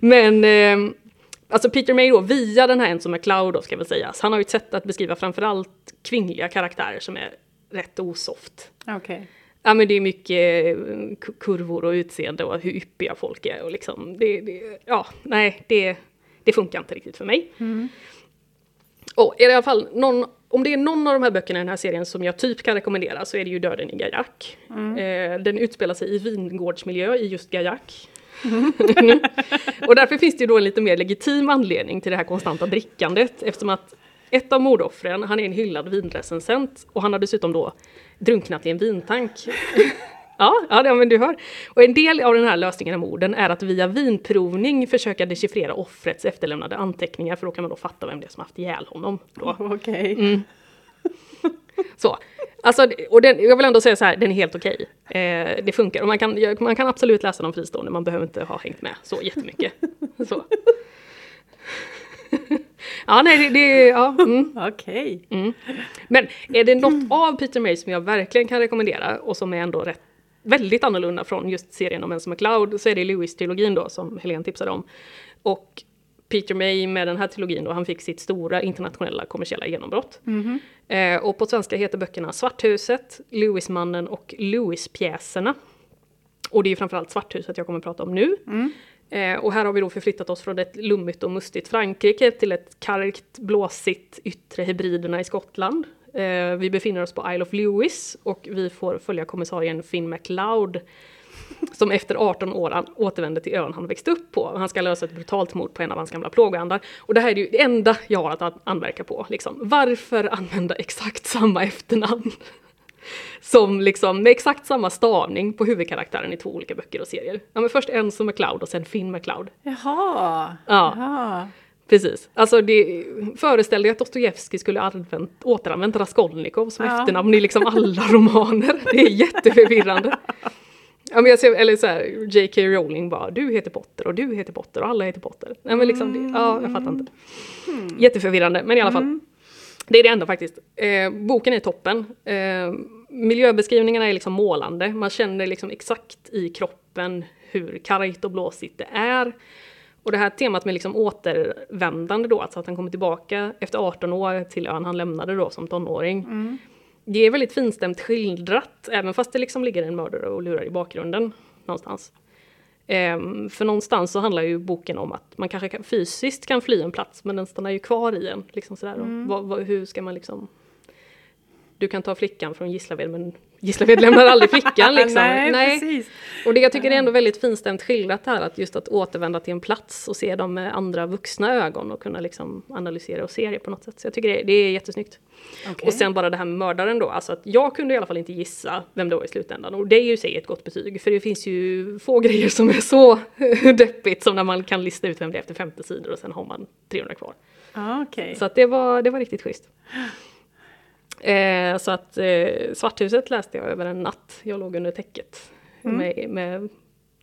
Men eh, alltså Peter May då, via den här Enzo McLeod då ska väl sägas, han har ju ett sätt att beskriva framförallt kvinnliga karaktärer som är rätt osoft. Okay. Ja men det är mycket eh, kurvor och utseende och hur yppiga folk är och liksom, det, det, ja, nej, det, det funkar inte riktigt för mig. Mm. Och i alla fall, någon, om det är någon av de här böckerna i den här serien som jag typ kan rekommendera så är det ju Döden i Gajak. Mm. Eh, den utspelar sig i vingårdsmiljö i just Gajak. Mm. och därför finns det ju då en lite mer legitim anledning till det här konstanta drickandet eftersom att ett av mordoffren, han är en hyllad vinrecensent och han har dessutom då drunknat i en vintank. ja, ja, men du hör. Och en del av den här lösningen av morden är att via vinprovning försöka dechiffrera offrets efterlämnade anteckningar för då kan man då fatta vem det är som haft ihjäl honom. Okej. Okay. Mm. Så, alltså, och den, jag vill ändå säga så här, den är helt okej. Eh, det funkar och man kan, man kan absolut läsa dem fristående, man behöver inte ha hängt med så jättemycket. så. ja, nej, det, det ja. Mm. Okej. Okay. Mm. Men är det något av Peter May som jag verkligen kan rekommendera och som är ändå rätt väldigt annorlunda från just serien om Enzo McLeod så är det Lewis-trilogin då som Helene tipsade om. Och Peter May med den här trilogin då, han fick sitt stora internationella kommersiella genombrott. Mm -hmm. eh, och på svenska heter böckerna Svarthuset, Lewismannen och Lewis-pjäserna. Och det är framförallt Svarthuset jag kommer att prata om nu. Mm. Eh, och här har vi då förflyttat oss från ett lummigt och mustigt Frankrike till ett kargt, blåsigt yttre hybriderna i Skottland. Eh, vi befinner oss på Isle of Lewis och vi får följa kommissarien Finn MacLeod som efter 18 år återvänder till ön han växte upp på. Han ska lösa ett brutalt mord på en av hans gamla plågoandar. Och det här är ju det enda jag har att anmärka på. Liksom. Varför använda exakt samma efternamn? som liksom med exakt samma stavning på huvudkaraktären i två olika böcker och serier. Ja men först Enzo McLeod och sen Finn McLeod. Jaha! Ja. Jaha. Precis. Alltså det, föreställ dig att Dostojevskij skulle använt, återanvänt Raskolnikov som ja. efternamn i liksom alla romaner. Det är jätteförvirrande. Ja, men jag ser, eller så här, J.K. Rowling bara, du heter Potter och du heter Potter och alla heter Potter. Nej, men liksom, det, ja, jag fattar inte. Mm. Jätteförvirrande, men i alla fall. Mm. Det är det enda faktiskt. Eh, boken är toppen. Eh, miljöbeskrivningarna är liksom målande. Man känner liksom exakt i kroppen hur kargt och blåsigt det är. Och det här temat med liksom återvändande då, alltså att han kommer tillbaka efter 18 år till ön han lämnade då som tonåring. Mm. Det är väldigt finstämt skildrat, även fast det liksom ligger en mördare och lurar i bakgrunden någonstans. Ehm, för någonstans så handlar ju boken om att man kanske kan, fysiskt kan fly en plats, men den stannar ju kvar i en. Liksom sådär. Mm. Och vad, vad, hur ska man liksom... Du kan ta flickan från Gislaved, men Gislaved lämnar aldrig flickan. Liksom. Nej, precis. Och det, jag tycker är ändå väldigt finstämt skildrat här, att just att återvända till en plats och se dem med andra vuxna ögon och kunna liksom analysera och se det på något sätt. Så jag tycker det, det är jättesnyggt. Okej. Och sen bara det här med mördaren då, alltså att jag kunde i alla fall inte gissa vem det var i slutändan. Och det är ju i sig ett gott betyg, för det finns ju få grejer som är så deppigt som när man kan lista ut vem det är efter 50 sidor och sen har man 300 kvar. Ja, okej. Så att det, var, det var riktigt schysst. Eh, så att eh, Svarthuset läste jag över en natt. Jag låg under täcket Mm. med, med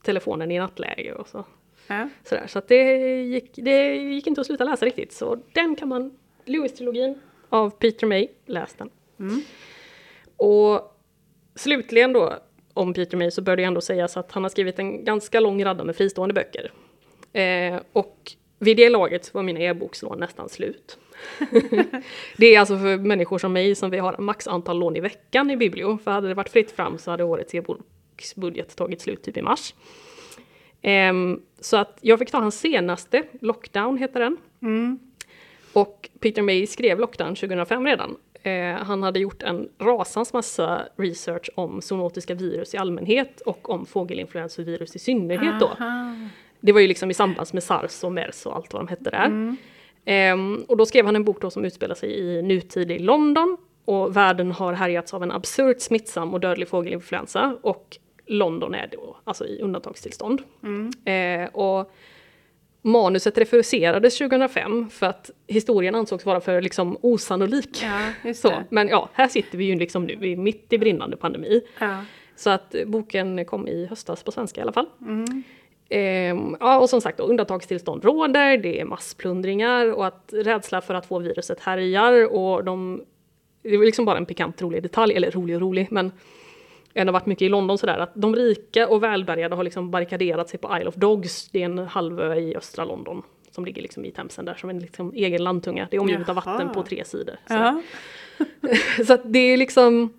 telefonen i nattläge och så. Ja. Sådär. Så att det gick, det gick inte att sluta läsa riktigt. Så den kan man, Lewis-trilogin av Peter May, läs den. Mm. Och slutligen då om Peter May så bör det ändå sägas att han har skrivit en ganska lång radda med fristående böcker. Eh, och vid det laget var mina e-bokslån nästan slut. det är alltså för människor som mig som vi har max antal lån i veckan i Biblio. För hade det varit fritt fram så hade årets e-boksbudget tagit slut typ i mars. Ehm, så att jag fick ta hans senaste, Lockdown heter den. Mm. Och Peter May skrev Lockdown 2005 redan. Eh, han hade gjort en rasans massa research om zoonotiska virus i allmänhet och om fågelinfluensavirus i synnerhet då. Aha. Det var ju liksom i samband med sars och mers och allt vad de hette där. Ehm, och då skrev han en bok då som utspelar sig i nutid i London. Och världen har härjats av en absurt smittsam och dödlig fågelinfluensa. Och London är då alltså i undantagstillstånd. Eh, och manuset refuserades 2005 för att historien ansågs vara för liksom osannolik. Ja, Så, men ja, här sitter vi ju liksom nu, vi är mitt i brinnande pandemi. Ja. Så att boken kom i höstas på svenska i alla fall. Mm. Ehm, ja, och som sagt, då, undantagstillstånd råder, det är massplundringar och att rädsla för att få viruset härjar och de... Det var liksom bara en pikant rolig detalj, eller rolig och rolig, men jag har varit mycket i London sådär, att de rika och välbärgade har liksom barrikaderat sig på Isle of Dogs, det är en halvö i östra London som ligger liksom i Themsen där som en liksom egen landtunga. Det är omgivet av vatten Jaha. på tre sidor. Så. Så det är liksom...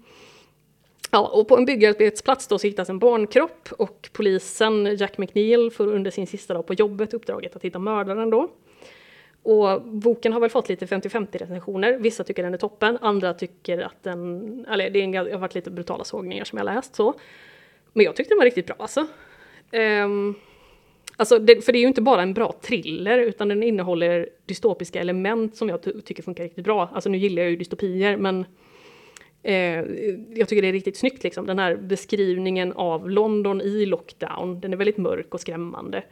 Ja, och på en byggarbetsplats då så hittas en barnkropp och polisen Jack McNeil får under sin sista dag på jobbet uppdraget att hitta mördaren då. Och boken har väl fått lite 50-50 recensioner. Vissa tycker den är toppen, andra tycker att den... Eller det, är en, har varit lite brutala sågningar som jag läst så. Men jag tyckte den var riktigt bra alltså. Um, alltså det, för det är ju inte bara en bra thriller utan den innehåller dystopiska element som jag ty- tycker funkar riktigt bra. Alltså nu gillar jag ju dystopier men eh, jag tycker det är riktigt snyggt liksom. Den här beskrivningen av London i lockdown, den är väldigt mörk och skrämmande.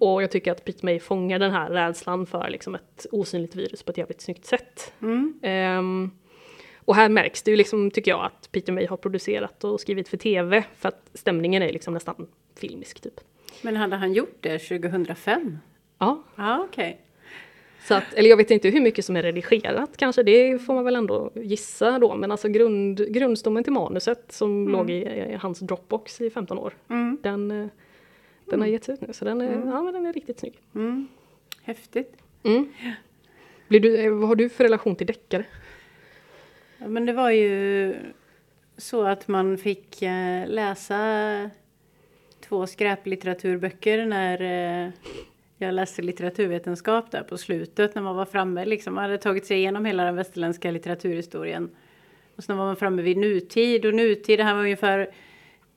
Och jag tycker att Pete May fångar den här rädslan för liksom ett osynligt virus på ett jävligt snyggt sätt. Mm. Ehm, och här märks det ju liksom, tycker jag, att Peter May har producerat och skrivit för tv, för att stämningen är liksom nästan filmisk typ. Men hade han gjort det 2005? Ja, Ja, okej. Så att, eller jag vet inte hur mycket som är redigerat kanske, det får man väl ändå gissa då, men alltså grund, grundstommen till manuset som låg i, i hans Dropbox i 15 år, Mm. den, eh, den har getts ut nu, så den är, ja, men den är riktigt snygg. Mm. Häftigt. Mm. Blir du, eh, vad har du för relation till deckare? Ja, men det var ju så att man fick eh, läsa två skräplitteraturböcker när jag läste litteraturvetenskap där på slutet när man var framme. Liksom, man hade tagit sig igenom hela den västerländska litteraturhistorien. Och sen var man framme vid nutid och nutid, det här var ungefär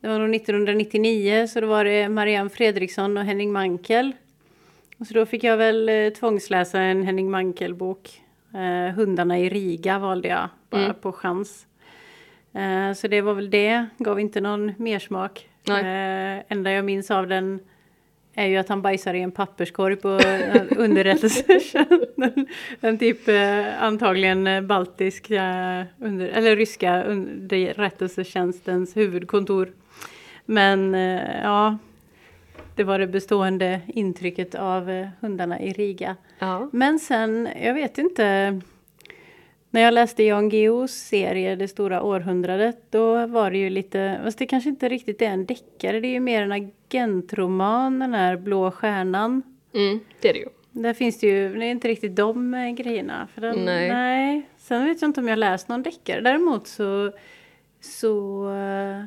det var nog 1999 så då var det Marianne Fredriksson och Henning Mankell. Och så då fick jag väl eh, tvångsläsa en Henning Mankell-bok. Eh, Hundarna i Riga valde jag bara Mm. på chans. Eh, så det var väl det, gav inte någon mersmak. Nej. Eh, enda jag minns av den är ju att han bajsar i en papperskorg på eh, underrättelsetjänsten. En typ eh, antagligen eh, baltisk eh, under, eller ryska underrättelsetjänstens huvudkontor. Men eh, ja, det var det bestående intrycket av eh, hundarna i Riga. Ja. Men sen, jag vet inte. När jag läste Jan Guillous serie Det stora århundradet, då var det ju lite, fast det kanske inte riktigt är en deckare, det är ju mer en agentroman, den här Blå stjärnan. Mm, det är det ju. Där finns det ju, det är inte riktigt de eh, grejerna. För den, Nej. nej. Sen vet jag inte om jag läst någon deckare. Däremot så, så eh,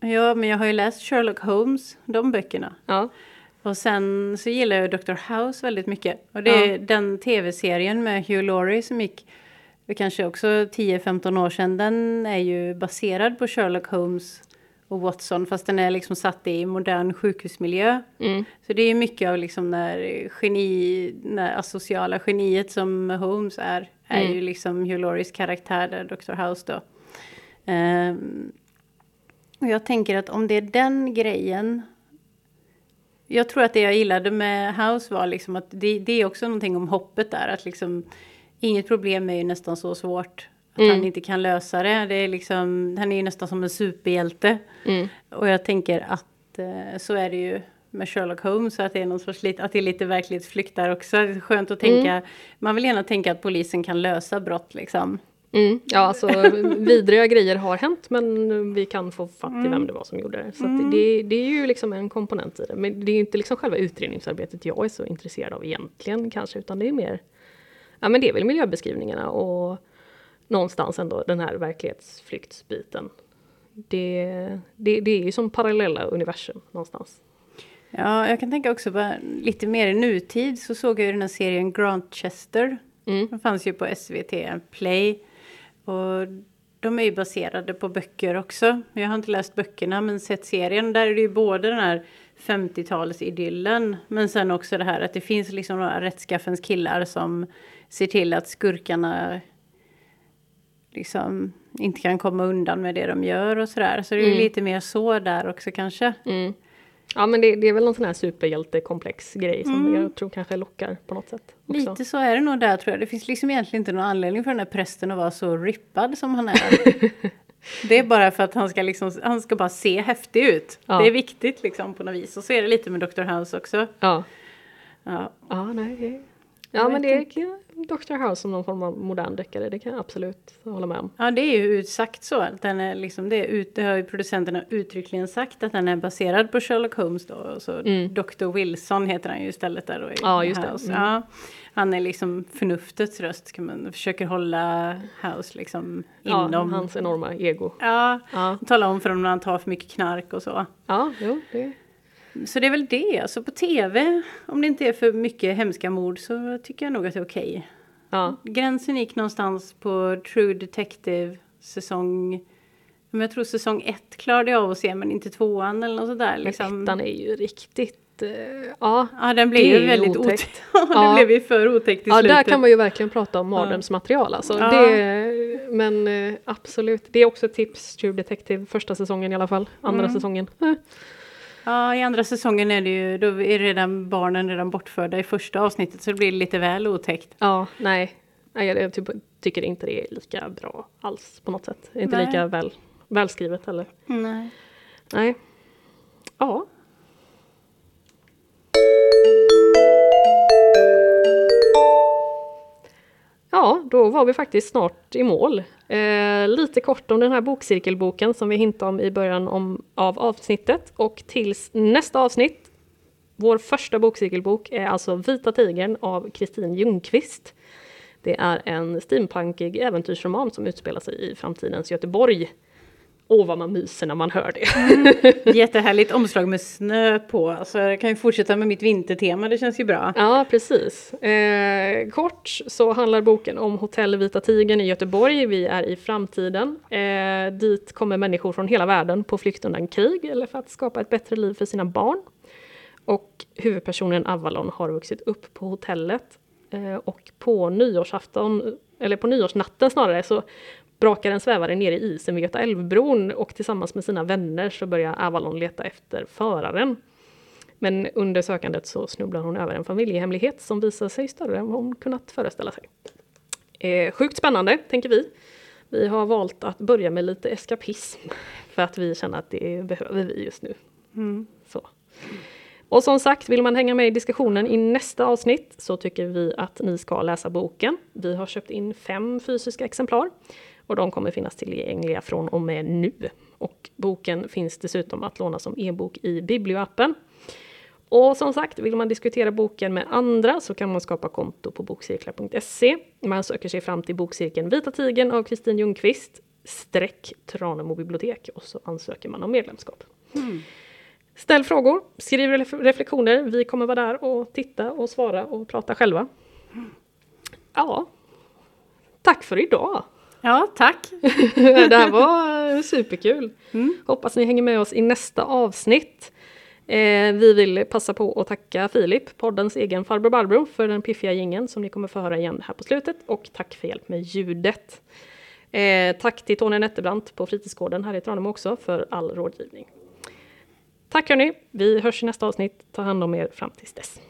Ja, men jag har ju läst Sherlock Holmes, de böckerna. Ja. Och sen så gillar jag Dr. House väldigt mycket. Och det är den tv-serien med Hugh Laurie som gick för kanske också 10-15 år sedan. Den är ju baserad på Sherlock Holmes och Watson fast den är liksom satt i modern sjukhusmiljö. Mm. Så det är mycket av liksom när geni, när asociala geniet som Holmes är, är Mm. ju liksom Hugh Lauries karaktär där, Dr. House då. Ehm, och jag tänker att om det är den grejen jag tror att det jag gillade med House var liksom att det, det är också någonting om hoppet där. Att liksom, inget problem är ju nästan så svårt att Mm. han inte kan lösa det. det är liksom, han är ju nästan som en superhjälte. Mm. Och jag tänker att eh, så är det ju med Sherlock Holmes. Att det är, någon sorts, att det är lite verklighetsflykt där också. Det är skönt att tänka. Man vill gärna tänka att polisen kan lösa brott liksom. Mm. Ja, alltså vidriga grejer har hänt men vi kan få fatt i vem det var som gjorde det. Så att det, det är ju liksom en komponent i det. Men det är inte liksom själva utredningsarbetet jag är så intresserad av egentligen kanske, utan det är mer Ja men det är väl miljöbeskrivningarna och någonstans ändå den här verklighetsflyktsbiten. Det, det, det är ju som parallella universum någonstans. Ja, jag kan tänka också på lite mer i nutid så såg jag ju den här serien Grantchester. Mm. Den fanns ju på SVT Play. Och de är ju baserade på böcker också. Jag har inte läst böckerna men sett serien. Där är det ju både den här 50-talsidyllen men sen också det här att det finns liksom några rättskaffens killar som ser till att skurkarna liksom inte kan komma undan med det de gör och sådär. Så det är ju Mm. lite mer så där också kanske. Mm. Ja men det, det är väl någon sån här superhjältekomplex grej som jag tror kanske lockar på något sätt. Också. Lite så är det nog där tror jag. Det finns liksom egentligen inte någon anledning för den här prästen att vara så rippad som han är. det är bara för att han ska liksom, han ska bara se häftig ut. Ja. Det är viktigt liksom på något vis. Och så är det lite med Dr. House också. Ja. Ja, Ja, nej. Det- Ja, men det är Dr. House som någon form av modern deckare, det kan jag absolut hålla med om. ja det är ju utsagt så. Att den är liksom, det, är ut, det har ju producenterna uttryckligen sagt att den är baserad på Sherlock Holmes då. Och så Mm. Dr. Wilson heter han ju istället där då i Ja, just det. House. Mm. Ja, han är liksom förnuftets röst. Kan man, försöker hålla House liksom Ja, inom. hans enorma ego. Ja, Ja, Tala om för dem när han tar för mycket knark och så. ja jo, det... Så det är väl det. Alltså på tv, om det inte är för mycket hemska mord så tycker jag nog att det är okej. Ja, Gränsen gick någonstans på True Detective säsong... Men jag tror säsong ett klarade jag av att se men inte tvåan eller något sådär. men Liksom. ettan är ju riktigt... eh, ja, Ja den blev ju väldigt otäckt. otäckt. Ja, Ja. blev ju för otäckt i ja slutet. där kan man ju verkligen prata om mardrömsmaterial alltså. Ja. Det, men eh, absolut, det är också ett tips, True Detective, första säsongen i alla fall. Andra Mm. säsongen. Ja, i andra säsongen är det ju, då är redan barnen redan bortförda i första avsnittet så det blir lite väl otäckt. Ja, nej. jag typ, tycker inte det är lika bra alls på något sätt. Inte Nej. lika väl, välskrivet heller. Nej. Nej. Ja. Ja, då var vi faktiskt snart i mål. Eh, lite kort om den här bokcirkelboken som vi hintade om i början om, av avsnittet. Och tills nästa avsnitt, vår första bokcirkelbok är alltså Vita tigern av Kristin Ljungqvist. Det är en steampunkig äventyrsroman som utspelar sig i framtidens Göteborg. Åh vad man myser när man hör det. Jättehärligt omslag med snö på. Alltså, jag kan ju fortsätta med mitt vintertema, det känns ju bra. Ja, precis. Eh, kort så handlar boken om Hotell Vita Tigern i Göteborg. Vi är i framtiden. Eh, dit kommer människor från hela världen på flykt undan krig eller för att skapa ett bättre liv för sina barn. Och huvudpersonen Avalon har vuxit upp på hotellet. Eh, och på nyårsafton, eller på nyårsnatten snarare, så brakar en svävare ner i isen vid Göta älvbron och tillsammans med sina vänner så börjar Avalon leta efter föraren. Men under sökandet så snubblar hon över en familjehemlighet som visar sig större än vad hon kunnat föreställa sig. Eh, sjukt spännande, tänker vi. Vi har valt att börja med lite eskapism för att vi känner att det behöver vi just nu. Så. Och som sagt, vill man hänga med i diskussionen i nästa avsnitt så tycker vi att ni ska läsa boken. Vi har köpt in fem fysiska exemplar. Och de kommer finnas tillgängliga från och med nu. Och boken finns dessutom att låna som e-bok i Biblioappen. Och som sagt, vill man diskutera boken med andra så kan man skapa konto på bokcirklar.se. Man söker sig fram till bokcirkeln Vita Tigen av Kristin Ljungqvist, streck Tranemo bibliotek och så ansöker man om medlemskap. Mm. Ställ frågor, skriv reflektioner. Vi kommer vara där och titta och svara och prata själva. Ja, tack för idag! Ja, tack! det här var superkul! Mm. Hoppas ni hänger med oss i nästa avsnitt. Eh, vi vill passa på att tacka Filip, poddens egen farbror Barbro, för den piffiga gingen som ni kommer få höra igen här på slutet. Och tack för hjälp med ljudet. Eh, tack till Tony Netterbrandt på fritidsgården här i Tranemo också för all rådgivning. Tack hörni, vi hörs i nästa avsnitt. Ta hand om er fram tills dess.